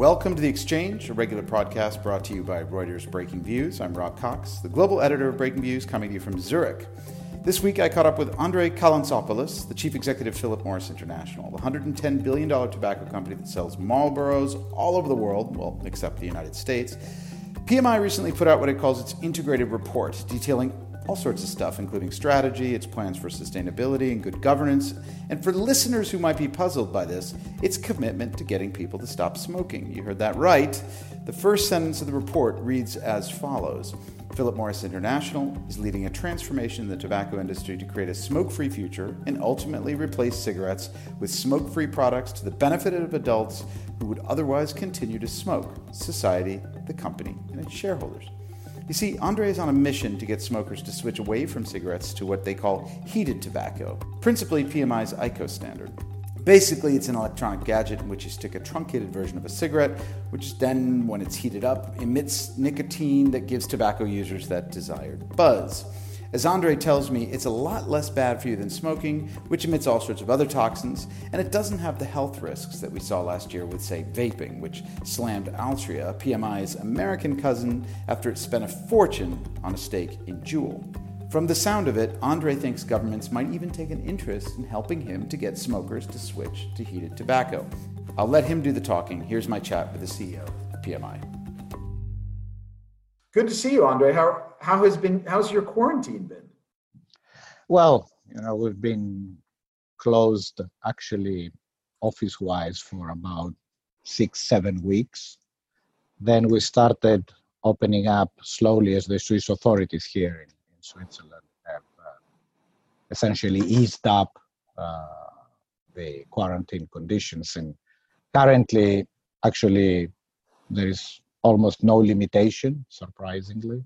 Welcome to The Exchange, a regular podcast brought to you by Reuters Breaking Views. I'm Rob Cox, the global editor of Breaking Views, coming to you from Zurich. This week I caught up with Andre Calantzopoulos, the chief executive of Philip Morris International, the $110 billion tobacco company that sells Marlboros all over the world, well, except the United States. PMI recently put out what it calls its integrated report, detailing all sorts of stuff, including strategy, its plans for sustainability and good governance, and for listeners who might be puzzled by this, its commitment to getting people to stop smoking. You heard that right. The first sentence of the report reads as follows Philip Morris International is leading a transformation in the tobacco industry to create a smoke free future and ultimately replace cigarettes with smoke free products to the benefit of adults who would otherwise continue to smoke, society, the company, and its shareholders. You see, Andre is on a mission to get smokers to switch away from cigarettes to what they call heated tobacco, principally PMI's IQOS brand. Basically, it's an electronic gadget in which you stick a truncated version of a cigarette, which then, when it's heated up, emits nicotine that gives tobacco users that desired buzz. As Andre tells me, it's a lot less bad for you than smoking, which emits all sorts of other toxins, and it doesn't have the health risks that we saw last year with, say, vaping, which slammed Altria, PMI's American cousin, after it spent a fortune on a stake in Juul. From the sound of it, Andre thinks governments might even take an interest in helping him to get smokers to switch to heated tobacco. I'll let him do the talking. Here's my chat with the CEO of PMI. Good to see you, Andre. How how has been how's your quarantine been? Well, you know, we've been closed actually office wise for about six, seven weeks. Then we started opening up slowly as the Swiss authorities here in, in Switzerland have uh, essentially eased up uh, the quarantine conditions. And currently, actually, there is almost no limitation, surprisingly.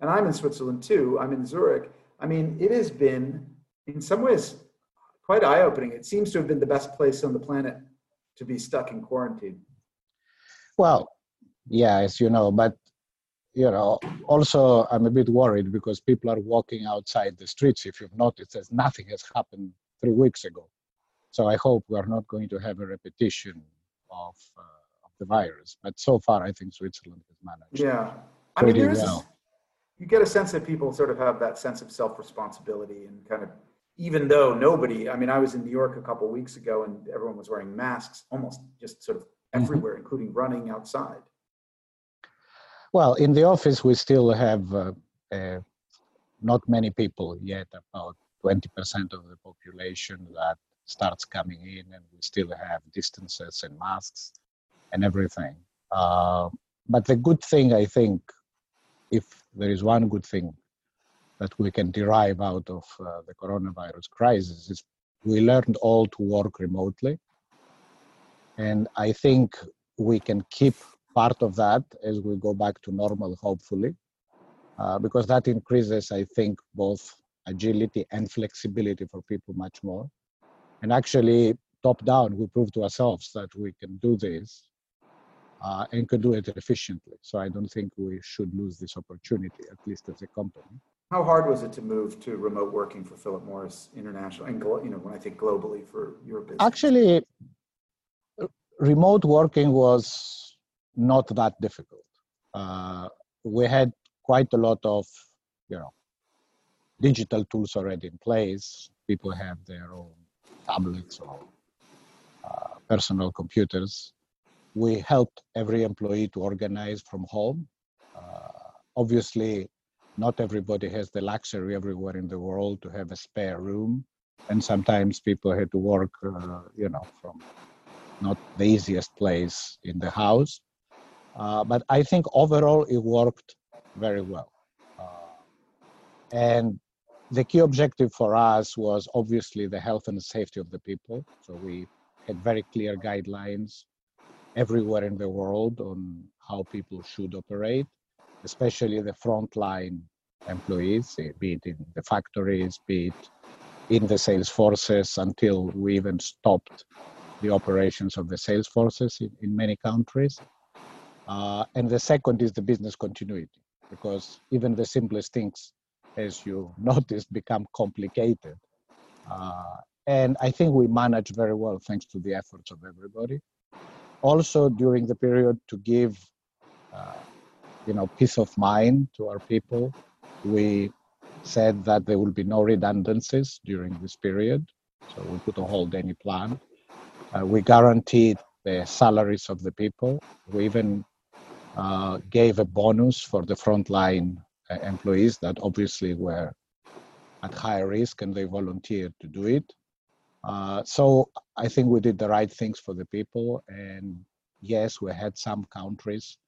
And I'm in Switzerland too. I'm in Zurich. I mean, it has been, in some ways, quite eye opening. It seems to have been the best place on the planet to be stuck in quarantine. Well, yeah, as you know, but you know, also I'm a bit worried because people are walking outside the streets. If you've noticed, as nothing has happened three weeks ago. So I hope we are not going to have a repetition of uh, the virus. But so far, I think Switzerland has managed. Yeah, I mean, there's well. You get a sense that people sort of have that sense of self-responsibility and kind of even though nobody i mean i was in new york a couple weeks ago and everyone was wearing masks almost just sort of mm-hmm. everywhere mm-hmm. including running outside well in the office we still have uh, uh, not many people yet about 20% of the population that starts coming in and we still have distances and masks and everything. Uh, but the good thing, I think, if there is one good thing that we can derive out of uh, the coronavirus crisis, is we learned all to work remotely. And I think we can keep part of that as we go back to normal, hopefully, uh, because that increases, I think, both agility and flexibility for people much more. And actually, top down, we prove to ourselves that we can do this uh, and could do it efficiently. So I don't think we should lose this opportunity, at least as a company. How hard was it to move to remote working for Philip Morris International, and you know when I think globally for your business? Actually, remote working was not that difficult. Uh, we had quite a lot of you know digital tools already in place. People have their own tablets or uh, personal computers we helped every employee to organize from home. Uh, obviously, not everybody has the luxury everywhere in the world to have a spare room. And sometimes people had to work, uh, you know, from not the easiest place in the house. Uh, but I think overall it worked very well. Uh, and the key objective for us was obviously the health and safety of the people. So we had very clear guidelines everywhere in the world on how people should operate, especially the frontline employees, eh, be it in the factories, be it in the sales forces, until we even stopped the operations of the sales forces in, in many countries. Uh, and the second is the business continuity, because even the simplest things as you noticed, become complicated. Uh, and I think we managed very well thanks to the efforts of everybody. Also, during the period to give, uh, you know, peace of mind to our people, we said that there will be no redundancies during this period. So we put a hold any plan. Uh, we guaranteed the salaries of the people. We even uh, gave a bonus for the frontline uh, employees that obviously were at higher risk and they volunteered to do it. Uh, so I think we did the right things for the people. And yes, we had some countries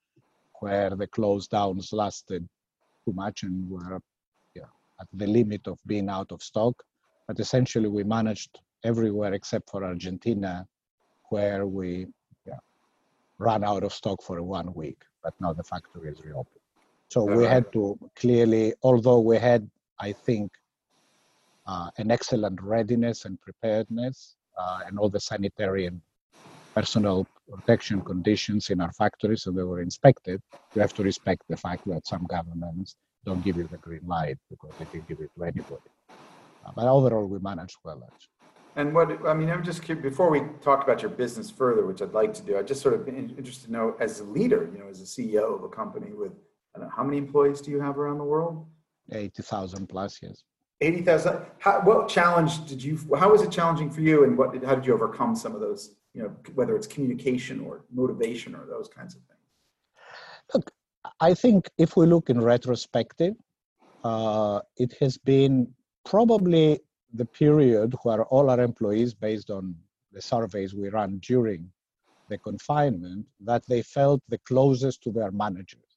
where the close downs lasted too much and were yeah, at the limit of being out of stock. But essentially, we managed everywhere except for Argentina, where we yeah, ran out of stock for one week. But now the factory is reopened. So we had to clearly, although we had, I think, uh, an excellent readiness and preparedness uh, and all the sanitary and personal protection conditions in our factories, so they were inspected. You have to respect the fact that some governments don't give you the green light because they didn't give it to anybody. Uh, but overall, we managed well, actually. And what I mean, I'm just curious, before we talk about your business further, which I'd like to do, I just sort of interested to know, as a leader, you know, as a CEO of a company with how many employees do you have around the world? 80,000 plus, yes. 80,000. What challenge did you, how was it challenging for you and what, how did you overcome some of those, you know, whether it's communication or motivation or those kinds of things? Look, I think if we look in retrospective, uh, it has been probably the period where all our employees, based on the surveys we ran during the confinement, that they felt the closest to their managers.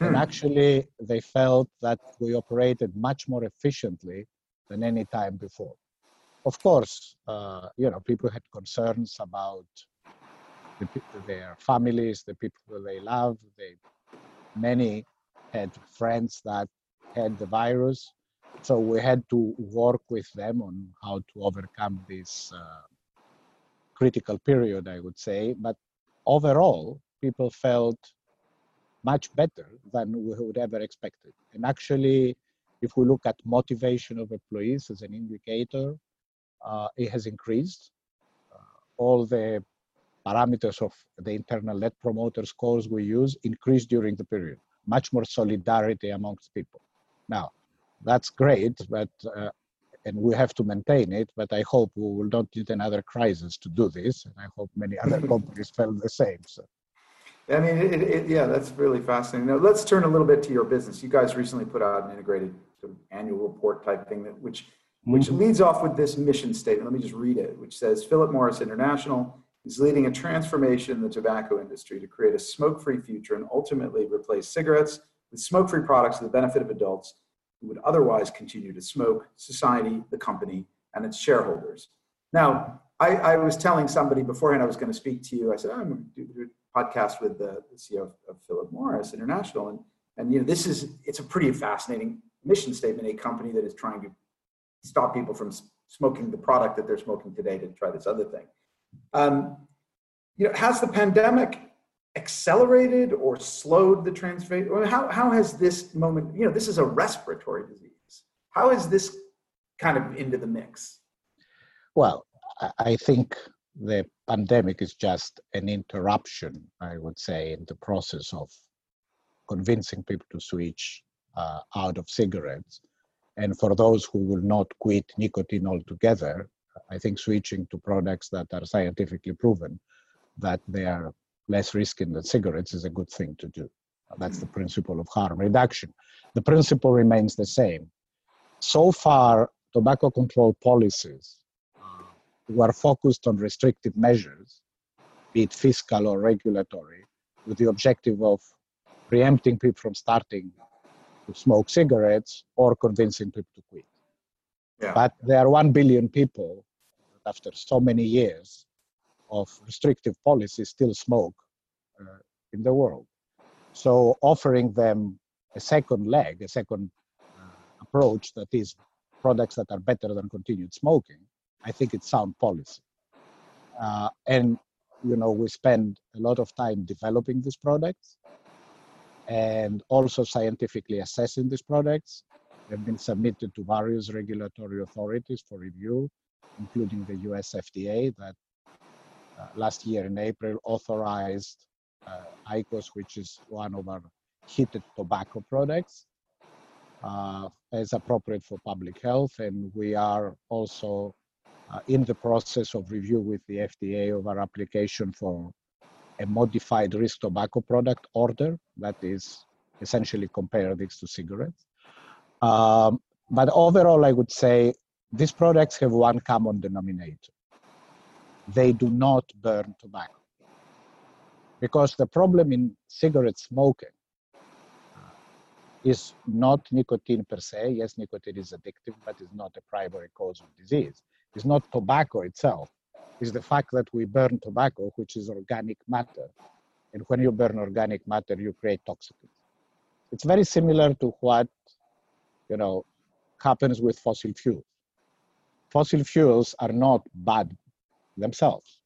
Hmm. And actually, they felt that we operated much more efficiently than any time before. Of course, uh, you know, people had concerns about the, their families, the people they love. They, many had friends that had the virus. So we had to work with them on how to overcome this uh, critical period, I would say. But overall, people felt much better than we would ever expected. And actually, if we look at motivation of employees as an indicator, uh, it has increased. Uh, all the parameters of the internal net promoter scores we use increased during the period. Much more solidarity amongst people. Now, that's great, but uh, and we have to maintain it. But I hope we will not need another crisis to do this, and I hope many other companies felt the same. So. I mean, it, it, yeah, that's really fascinating. Now, let's turn a little bit to your business. You guys recently put out an integrated sort of annual report type thing, that, which which mm-hmm. leads off with this mission statement. Let me just read it, which says Philip Morris International is leading a transformation in the tobacco industry to create a smoke-free future and ultimately replace cigarettes with smoke-free products for the benefit of adults who would otherwise continue to smoke, society, the company, and its shareholders. Now, I, I was telling somebody beforehand I was going to speak to you. I said, I'm going to do podcast with the, CEO of, of, Philip Morris International, and and you know this is it's a pretty fascinating mission statement. A company that is trying to stop people from smoking the product that they're smoking today to try this other thing. Um, you know, has the pandemic accelerated or slowed the? Or how how has this moment? You know, this is a respiratory disease. How is this kind of into the mix? Well, I think the pandemic is just an interruption, I would say, in the process of convincing people to switch uh, out of cigarettes. And for those who will not quit nicotine altogether, I think switching to products that are scientifically proven that they are less risky than cigarettes is a good thing to do. That's the principle of harm reduction. The principle remains the same. So far, tobacco control policies were focused on restrictive measures, be it fiscal or regulatory, with the objective of preempting people from starting to smoke cigarettes or convincing people to quit. Yeah. But there are 1 billion people that after so many years of restrictive policies still smoke uh, in the world. So offering them a second leg, a second uh, approach that is products that are better than continued smoking, I think it's sound policy. Uh, and you know we spend a lot of time developing these products and also scientifically assessing these products. They've been submitted to various regulatory authorities for review, including the US FDA, that uh, last year in April authorized uh, IQOS, which is one of our heated tobacco products, uh, as appropriate for public health. And we are also in the process of review with the FDA of our application for a modified risk tobacco product order that is essentially compare this to cigarettes. Um, but overall, I would say these products have one common denominator. They do not burn tobacco. Because the problem in cigarette smoking is not nicotine per se. Yes, nicotine is addictive, but it's not a primary cause of disease. It's not tobacco itself is the fact that we burn tobacco, which is organic matter. And when you burn organic matter, you create toxins. It's very similar to what, you know, happens with fossil fuels. Fossil fuels are not bad themselves.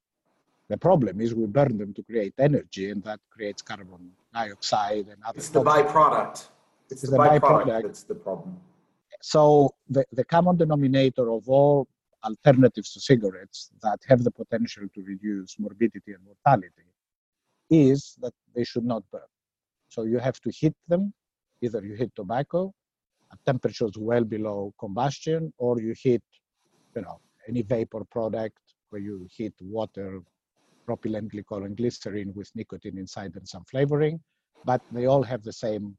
The problem is we burn them to create energy, and that creates carbon dioxide and other. It's the byproduct. It's, it's the, the byproduct, byproduct that's the problem. So the, the common denominator of all alternatives to cigarettes that have the potential to reduce morbidity and mortality is that they should not burn. So you have to heat them, either you heat tobacco at temperatures well below combustion, or you heat, you know, e-vapor product where you heat water, propylene glycol and glycerin with nicotine inside and some flavoring, but they all have the same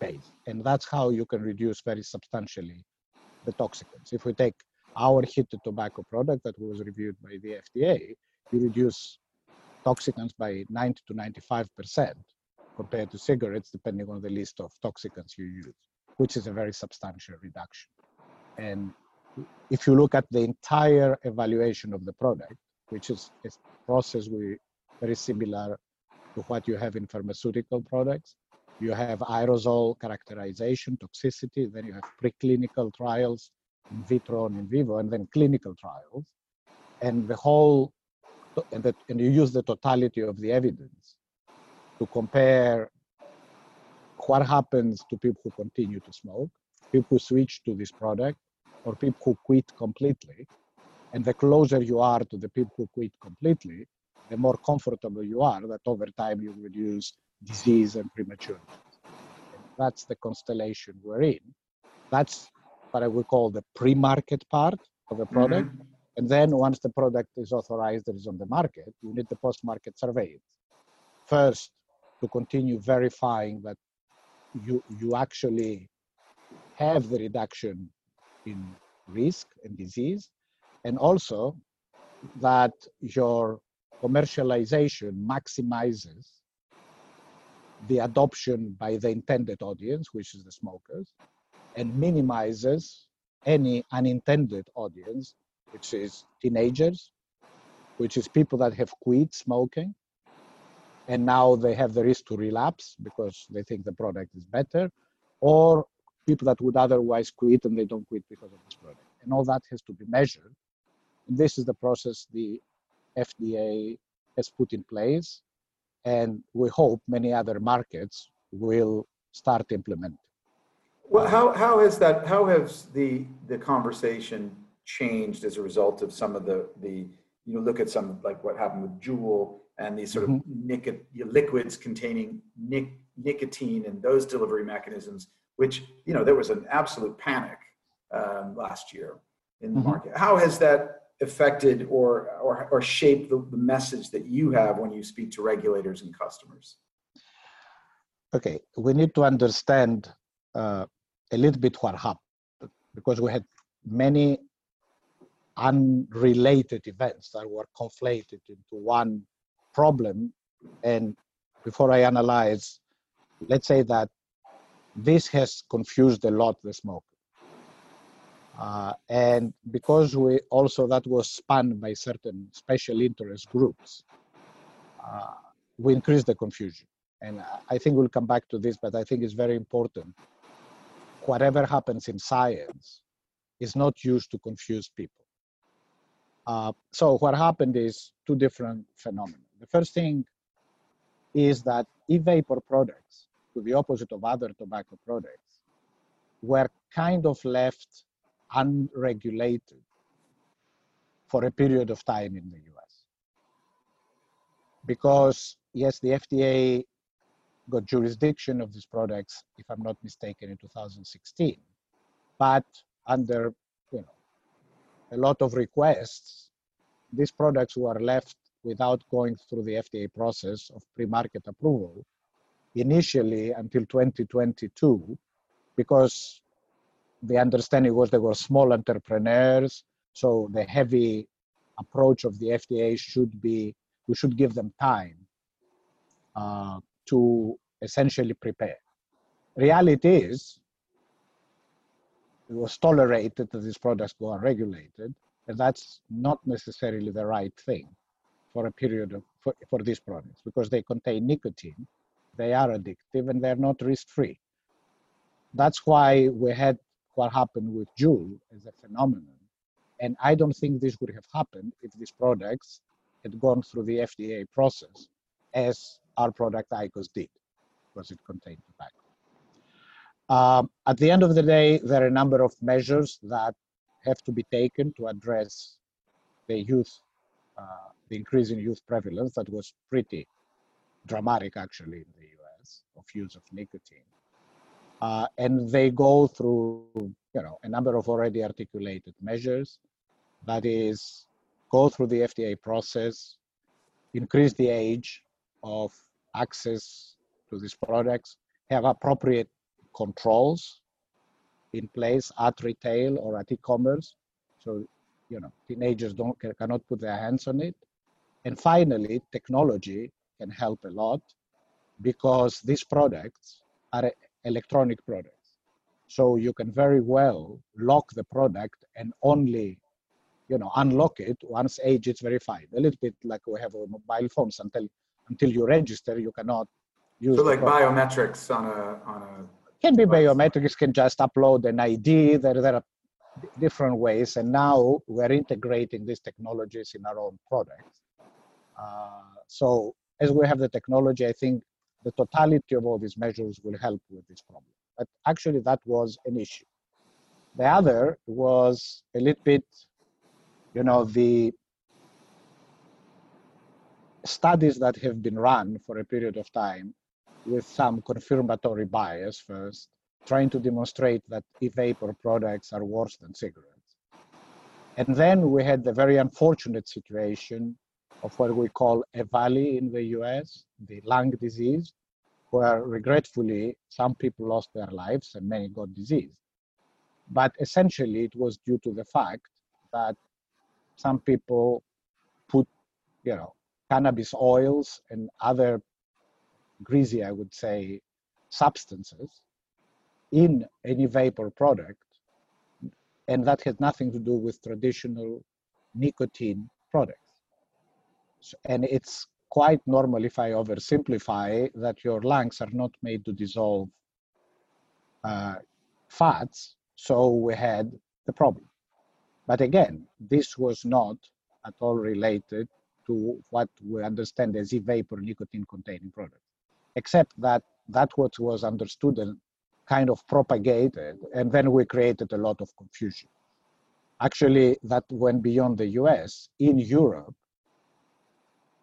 base. And that's how you can reduce very substantially the toxicants. If we take our heated tobacco product that was reviewed by the FDA, you reduce toxicants by 90 to 95% compared to cigarettes, depending on the list of toxicants you use, which is a very substantial reduction. And if you look at the entire evaluation of the product, which is a process we very similar to what you have in pharmaceutical products, you have aerosol characterization, toxicity, then you have preclinical trials, in vitro and in vivo, and then clinical trials. And the whole, and, that, and you use the totality of the evidence to compare what happens to people who continue to smoke, people who switch to this product, or people who quit completely. And the closer you are to the people who quit completely, the more comfortable you are that over time you reduce disease and premature. That's the constellation we're in. That's what I would call the pre-market part of a product. Mm-hmm. And then once the product is authorized and is on the market, you need the post-market survey. First, to continue verifying that you you actually have the reduction in risk and disease, and also that your commercialization maximizes the adoption by the intended audience, which is the smokers, and minimizes any unintended audience, which is teenagers, which is people that have quit smoking, and now they have the risk to relapse because they think the product is better, or people that would otherwise quit and they don't quit because of this product. And all that has to be measured. And this is the process the FDA has put in place, and we hope many other markets will start implementing. Well, how, how has that, how has the, the conversation changed as a result of some of the, the, you know, look at some, like what happened with Juul and these sort mm-hmm. of nic- liquids containing nic- nicotine and those delivery mechanisms, which, you know, there was an absolute panic um, last year in the mm-hmm. market. How has that affected or, or, or shaped the, the message that you have when you speak to regulators and customers? okay, we need to understand uh, a little bit what happened because we had many unrelated events that were conflated into one problem. And before I analyze, let's say that this has confused a lot the smoke. Uh, and because we also that was spanned by certain special interest groups, uh, we increased the confusion. And I think we'll come back to this, but I think it's very important. Whatever happens in science is not used to confuse people. Uh, so what happened is two different phenomena. The first thing is that e-vapor products, to the opposite of other tobacco products, were kind of left unregulated for a period of time in the US. Because, yes, the FDA got jurisdiction of these products, if I'm not mistaken, in 2016, but under you know a lot of requests, these products were left without going through the FDA process of pre-market approval initially until 2022 because the understanding was they were small entrepreneurs so the heavy approach of the fda should be we should give them time uh, to essentially prepare reality is it was tolerated that these products go unregulated, and that's not necessarily the right thing for a period of for, for these products because they contain nicotine, they are addictive, and they're not risk-free. That's why we had what happened with Juul as a phenomenon. And I don't think this would have happened if these products had gone through the FDA process as our product IQOS did, because it contained tobacco. Um, at the end of the day, there are a number of measures that have to be taken to address the youth, uh, the increase in youth prevalence that was pretty dramatic actually in the US of use of nicotine. Uh, and they go through, you know, a number of already articulated measures. That is, go through the FDA process, increase the age of access to these products, have appropriate controls in place at retail or at e-commerce. So you know teenagers don't cannot put their hands on it. And finally technology can help a lot because these products are electronic products. So you can very well lock the product and only you know unlock it once age is verified. A little bit like we have mobile phones until until you register you cannot use so like biometrics on a on a can be biometrics, can just upload an ID. There, there are different ways. And now we're integrating these technologies in our own products. Uh, so as we have the technology, I think the totality of all these measures will help with this problem. But actually, that was an issue. The other was a little bit, you know, the studies that have been run for a period of time with some confirmatory bias first, trying to demonstrate that e-vapor products are worse than cigarettes. And then we had the very unfortunate situation of what we call EVALI in the US, the lung disease, where regretfully some people lost their lives and many got disease. But essentially, it was due to the fact that some people put, you know, cannabis oils and other greasy, I would say, substances in e-vapor product. And that had nothing to do with traditional nicotine products. And it's quite normal if I oversimplify that your lungs are not made to dissolve uh, fats. So we had the problem. But again, this was not at all related to what we understand as e-vapor nicotine containing products except that that what was understood and kind of propagated, and then we created a lot of confusion. Actually, that went beyond the US. In Europe,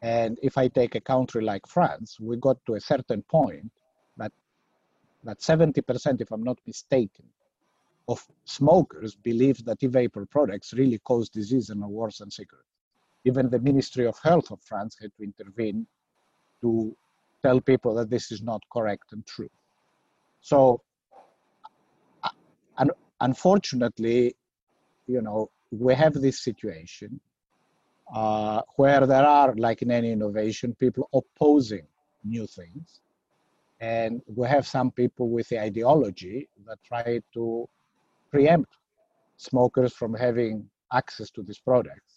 and if I take a country like France, we got to a certain point that that 70%, if I'm not mistaken, of smokers believe that e-vapor products really cause disease and are worse than cigarettes. Even the Ministry of Health of France had to intervene to tell people that this is not correct and true. So, uh, unfortunately, you know, we have this situation uh, where there are, like in any innovation, people opposing new things. And we have some people with the ideology that try to preempt smokers from having access to these products.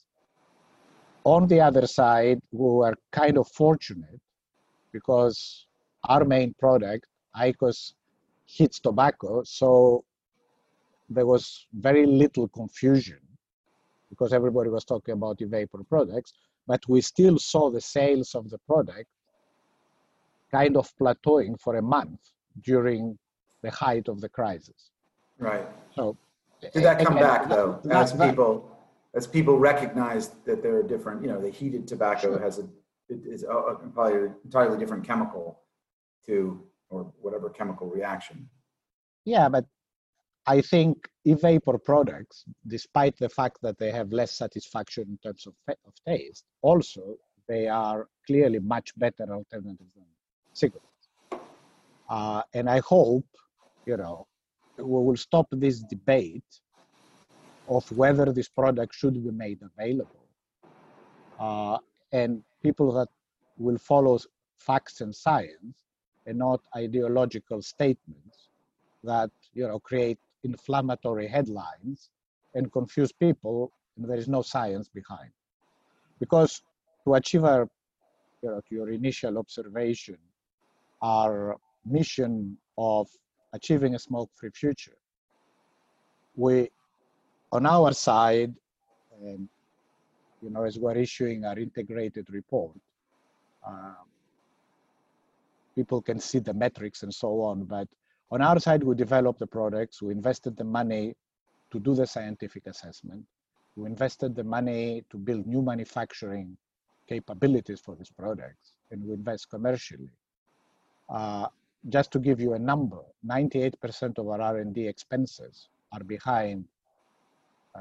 On the other side, we were kind of fortunate because our main product, IQOS, hits tobacco, so there was very little confusion because everybody was talking about e-vapor products, but we still saw the sales of the product kind of plateauing for a month during the height of the crisis. Right. So did that come back though, as people as people recognize that there are different, you know, the heated tobacco sure. has a it is a, a, probably an entirely different chemical to or whatever chemical reaction. Yeah, but I think e-vapor products, despite the fact that they have less satisfaction in terms of, of taste, also they are clearly much better alternatives than cigarettes. Uh, and I hope, you know, we will stop this debate of whether this product should be made available. Uh, and people that will follow facts and science and not ideological statements that you know create inflammatory headlines and confuse people and there is no science behind because to achieve our you know your initial observation our mission of achieving a smoke-free future we on our side um, you know as we're issuing our integrated report um, people can see the metrics and so on but on our side, we developed the products, we invested the money to do the scientific assessment, we invested the money to build new manufacturing capabilities for these products, and we invest commercially. Uh, just to give you a number, 98% of our R&D expenses are behind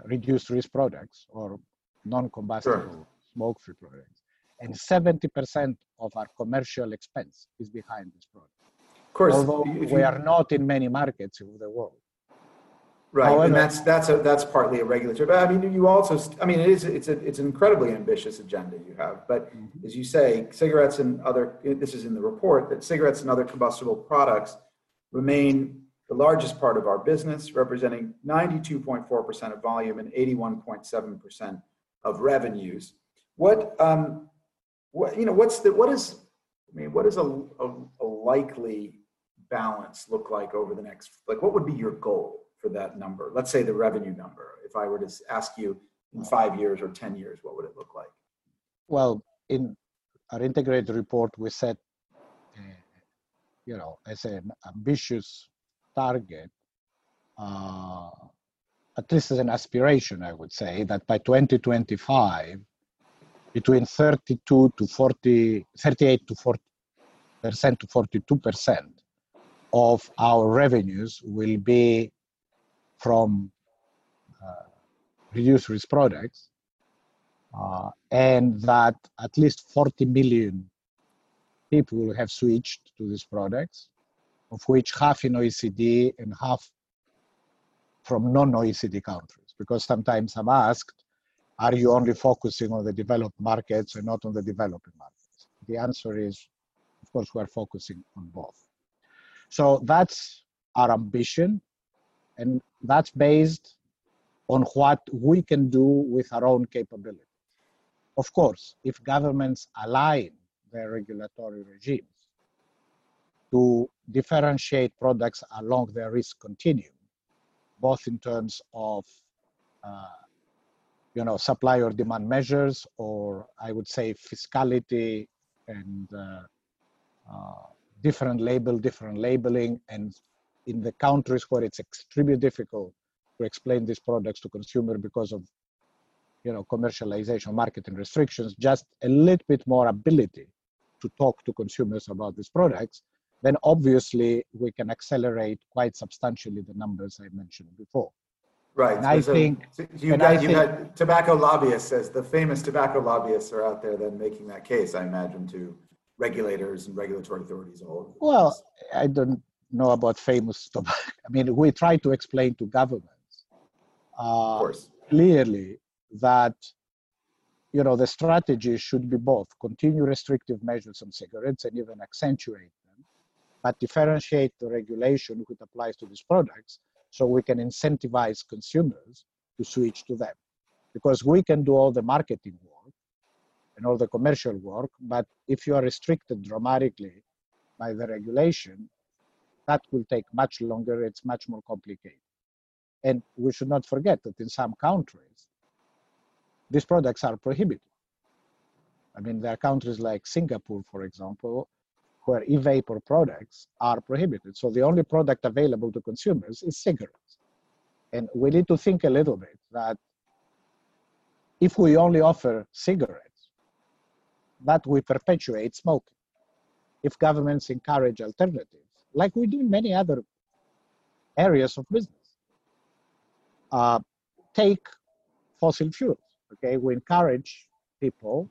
reduced risk products or non-combustible sure. smoke-free products. And 70% of our commercial expense is behind this product Of course, although we are not in many markets of the world. Right, However, and that's that's a that's partly a regulatory. But I mean, you also, I mean, it is it's a it's an incredibly ambitious agenda you have. But mm-hmm. as you say, cigarettes and other this is in the report that cigarettes and other combustible products remain the largest part of our business, representing 92.4% of volume and 81.7% of revenues. What um, what you know, what's the what is I mean, what is a, a, a likely balance look like over the next, like what would be your goal for that number? Let's say the revenue number. If I were to ask you in five years or 10 years, what would it look like? Well, in our integrated report, we set, uh, you know, as an ambitious target, uh, at least as an aspiration, I would say, that by 2025, between 32 to 40, 38 to 40 percent to 42 percent of our revenues will be from uh, reduced risk products, uh, and that at least 40 million people will have switched to these products, of which half in OECD and half from non-OECD countries. Because sometimes I'm asked, are you only focusing on the developed markets and not on the developing markets? The answer is of course, we're focusing on both. So that's our ambition, and that's based on what we can do with our own capability. Of course, if governments align their regulatory regimes to differentiate products along their risk continuum, both in terms of uh, you know supply or demand measures, or I would say fiscality and uh, uh, different label, different labeling, and in the countries where it's extremely difficult to explain these products to consumer because of you know commercialization marketing restrictions just a little bit more ability to talk to consumers about these products then obviously we can accelerate quite substantially the numbers i mentioned before right and i think you got, you got tobacco lobbyists as the famous tobacco lobbyists are out there then making that case i imagine to regulators and regulatory authorities all over. Well, I don't know about famous tobacco. I mean, we try to explain to governments uh, clearly that you know the strategy should be both continue restrictive measures on cigarettes and even accentuate but differentiate the regulation which applies to these products so we can incentivize consumers to switch to them. Because we can do all the marketing work and all the commercial work, but if you are restricted dramatically by the regulation, that will take much longer, it's much more complicated. And we should not forget that in some countries, these products are prohibited. I mean, there are countries like Singapore, for example, where e-vapor products are prohibited. So the only product available to consumers is cigarettes. And we need to think a little bit that if we only offer cigarettes, that we perpetuate smoking. If governments encourage alternatives, like we do in many other areas of business, uh, take fossil fuels. Okay, we encourage people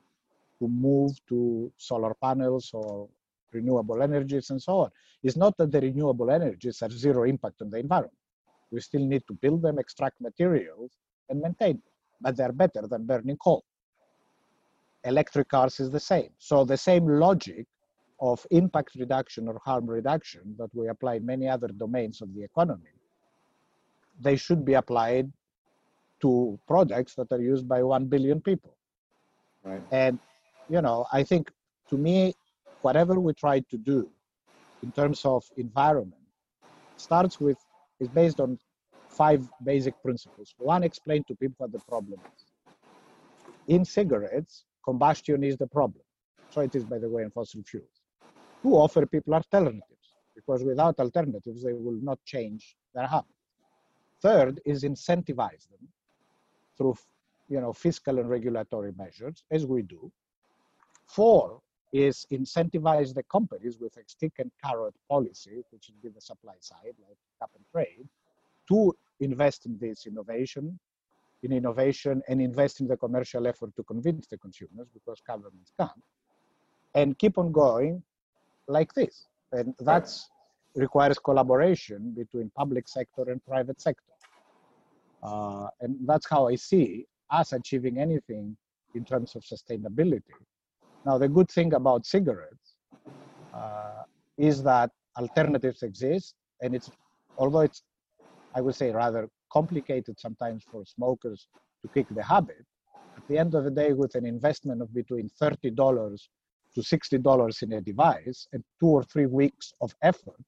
to move to solar panels or renewable energies and so on. It's not that the renewable energies have zero impact on the environment. We still need to build them, extract materials, and maintain them, but they're better than burning coal. Electric cars is the same. So the same logic of impact reduction or harm reduction that we apply in many other domains of the economy, they should be applied to products that are used by 1 billion people. Right. And, you know, I think to me, whatever we try to do in terms of environment starts with, is based on five basic principles. One, explain to people what the problem is. In cigarettes, combustion is the problem. So it is, by the way, in fossil fuels. Two, offer people alternatives, because without alternatives, they will not change their habits. Third is incentivize them through you know, fiscal and regulatory measures, as we do. Four is incentivize the companies with a stick and carrot policy, which would be the supply side, like cap and trade, to invest in this innovation, in innovation and invest in the commercial effort to convince the consumers because governments can't, and keep on going like this. And that requires collaboration between public sector and private sector. Uh, and that's how I see us achieving anything in terms of sustainability. Now, the good thing about cigarettes uh, is that alternatives exist, and it's although it's, I would say, rather complicated sometimes for smokers to kick the habit. At the end of the day, with an investment of between thirty dollars to sixty dollars in a device and two or three weeks of effort,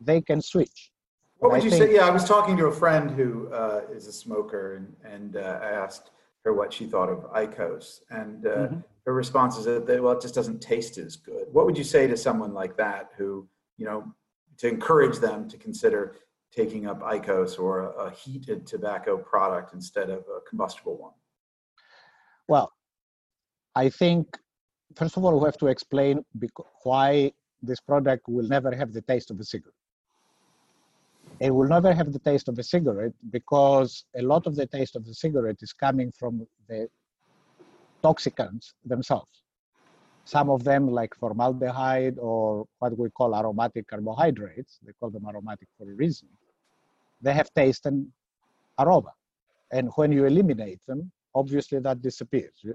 they can switch. What would you think, say? Yeah, I was talking to a friend who uh, is a smoker, and and uh, I asked her what she thought of IQOS, and uh, mm-hmm. her response is that well, it just doesn't taste as good. What would you say to someone like that who you know to encourage them to consider taking up IQOS or a, a heated tobacco product instead of a combustible one? Well, I think first of all we have to explain why this product will never have the taste of a cigarette it will never have the taste of a cigarette because a lot of the taste of the cigarette is coming from the toxicants themselves. Some of them, like formaldehyde or what we call aromatic carbohydrates, they call them aromatic for a reason, they have taste and aroma. And when you eliminate them, obviously that disappears. You,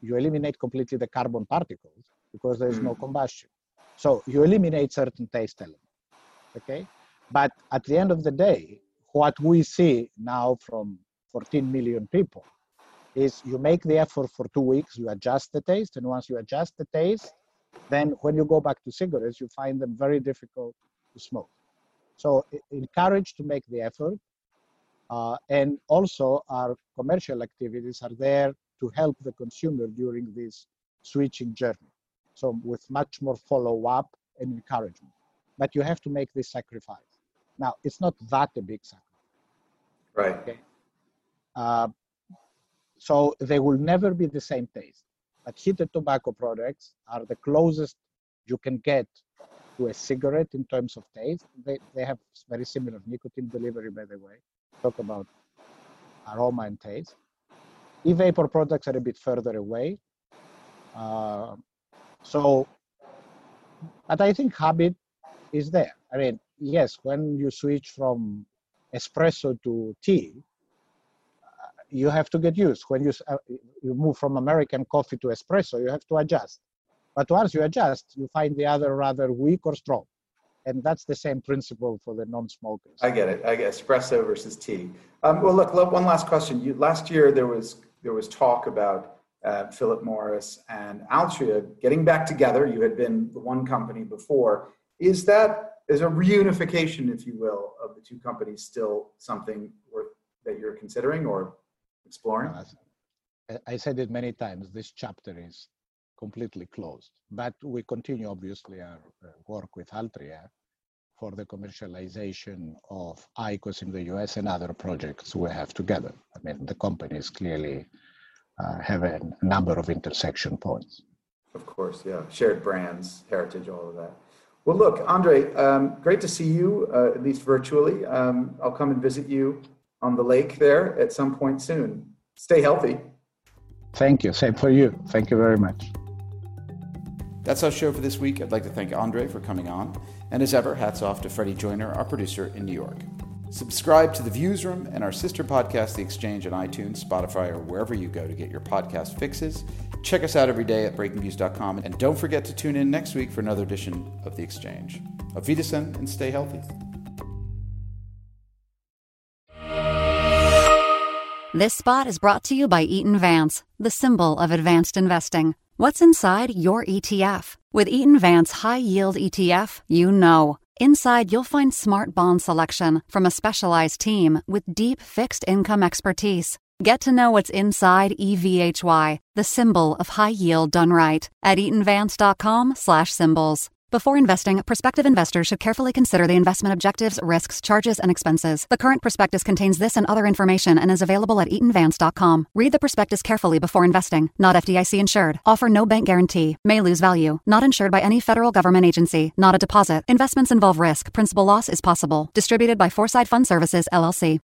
you eliminate completely the carbon particles because there is no mm. combustion. So you eliminate certain taste elements. Okay? But at the end of the day, what we see now from 14 million people is you make the effort for two weeks, you adjust the taste, and once you adjust the taste, then when you go back to cigarettes, you find them very difficult to smoke. So encourage to make the effort. Uh, and also our commercial activities are there to help the consumer during this switching journey. So with much more follow up and encouragement. But you have to make this sacrifice. Now, it's not that a big sacrifice. Right. Okay. Uh, so they will never be the same taste. But heated tobacco products are the closest you can get to a cigarette in terms of taste. They, they have very similar nicotine delivery, by the way. Talk about aroma and taste. E-vapor products are a bit further away. Uh, so but I think habit is there. I mean, yes, when you switch from espresso to tea, uh, you have to get used. When you uh, you move from American coffee to espresso, you have to adjust. But once you adjust, you find the other rather weak or strong. And that's the same principle for the non-smokers. I get it. I get espresso versus tea. Um, well, look, one last question. You, last year there was there was talk about uh, Philip Morris and Altria getting back together. You had been the one company before. Is that is a reunification, if you will, of the two companies still something worth that you're considering or exploring? I said it many times. This chapter is completely closed, but we continue obviously our uh, work with Altria for the commercialization of IQOS in the US and other projects we have together. I mean, the companies clearly uh, have a number of intersection points. Of course, yeah. Shared brands, heritage, all of that. Well, look, Andre, um, great to see you, uh, at least virtually. Um, I'll come and visit you on the lake there at some point soon. Stay healthy. Thank you. Same for you. Thank you very much. That's our show for this week. I'd like to thank Andre for coming on. And as ever, hats off to Freddie Joyner, our producer in New York. Subscribe to The Viewsroom and our sister podcast, The Exchange, on iTunes, Spotify, or wherever you go to get your podcast fixes. Check us out every day at breakingviews.com. And don't forget to tune in next week for another edition of The Exchange. Wiedersehen and stay healthy. This spot is brought to you by Eaton Vance, the symbol of advanced investing. What's inside your ETF? With Eaton Vance High Yield ETF, you know. Inside, you'll find smart bond selection from a specialized team with deep fixed income expertise. Get to know what's inside EVHY, the symbol of high yield done right, at eatonvance.com/symbols. Before investing, prospective investors should carefully consider the investment objectives, risks, charges, and expenses. The current prospectus contains this and other information and is available at eatonvance.com. Read the prospectus carefully before investing. Not FDIC insured. Offer no bank guarantee. May lose value. Not insured by any federal government agency. Not a deposit. Investments involve risk. Principal loss is possible. Distributed by Foreside Fund Services, LLC.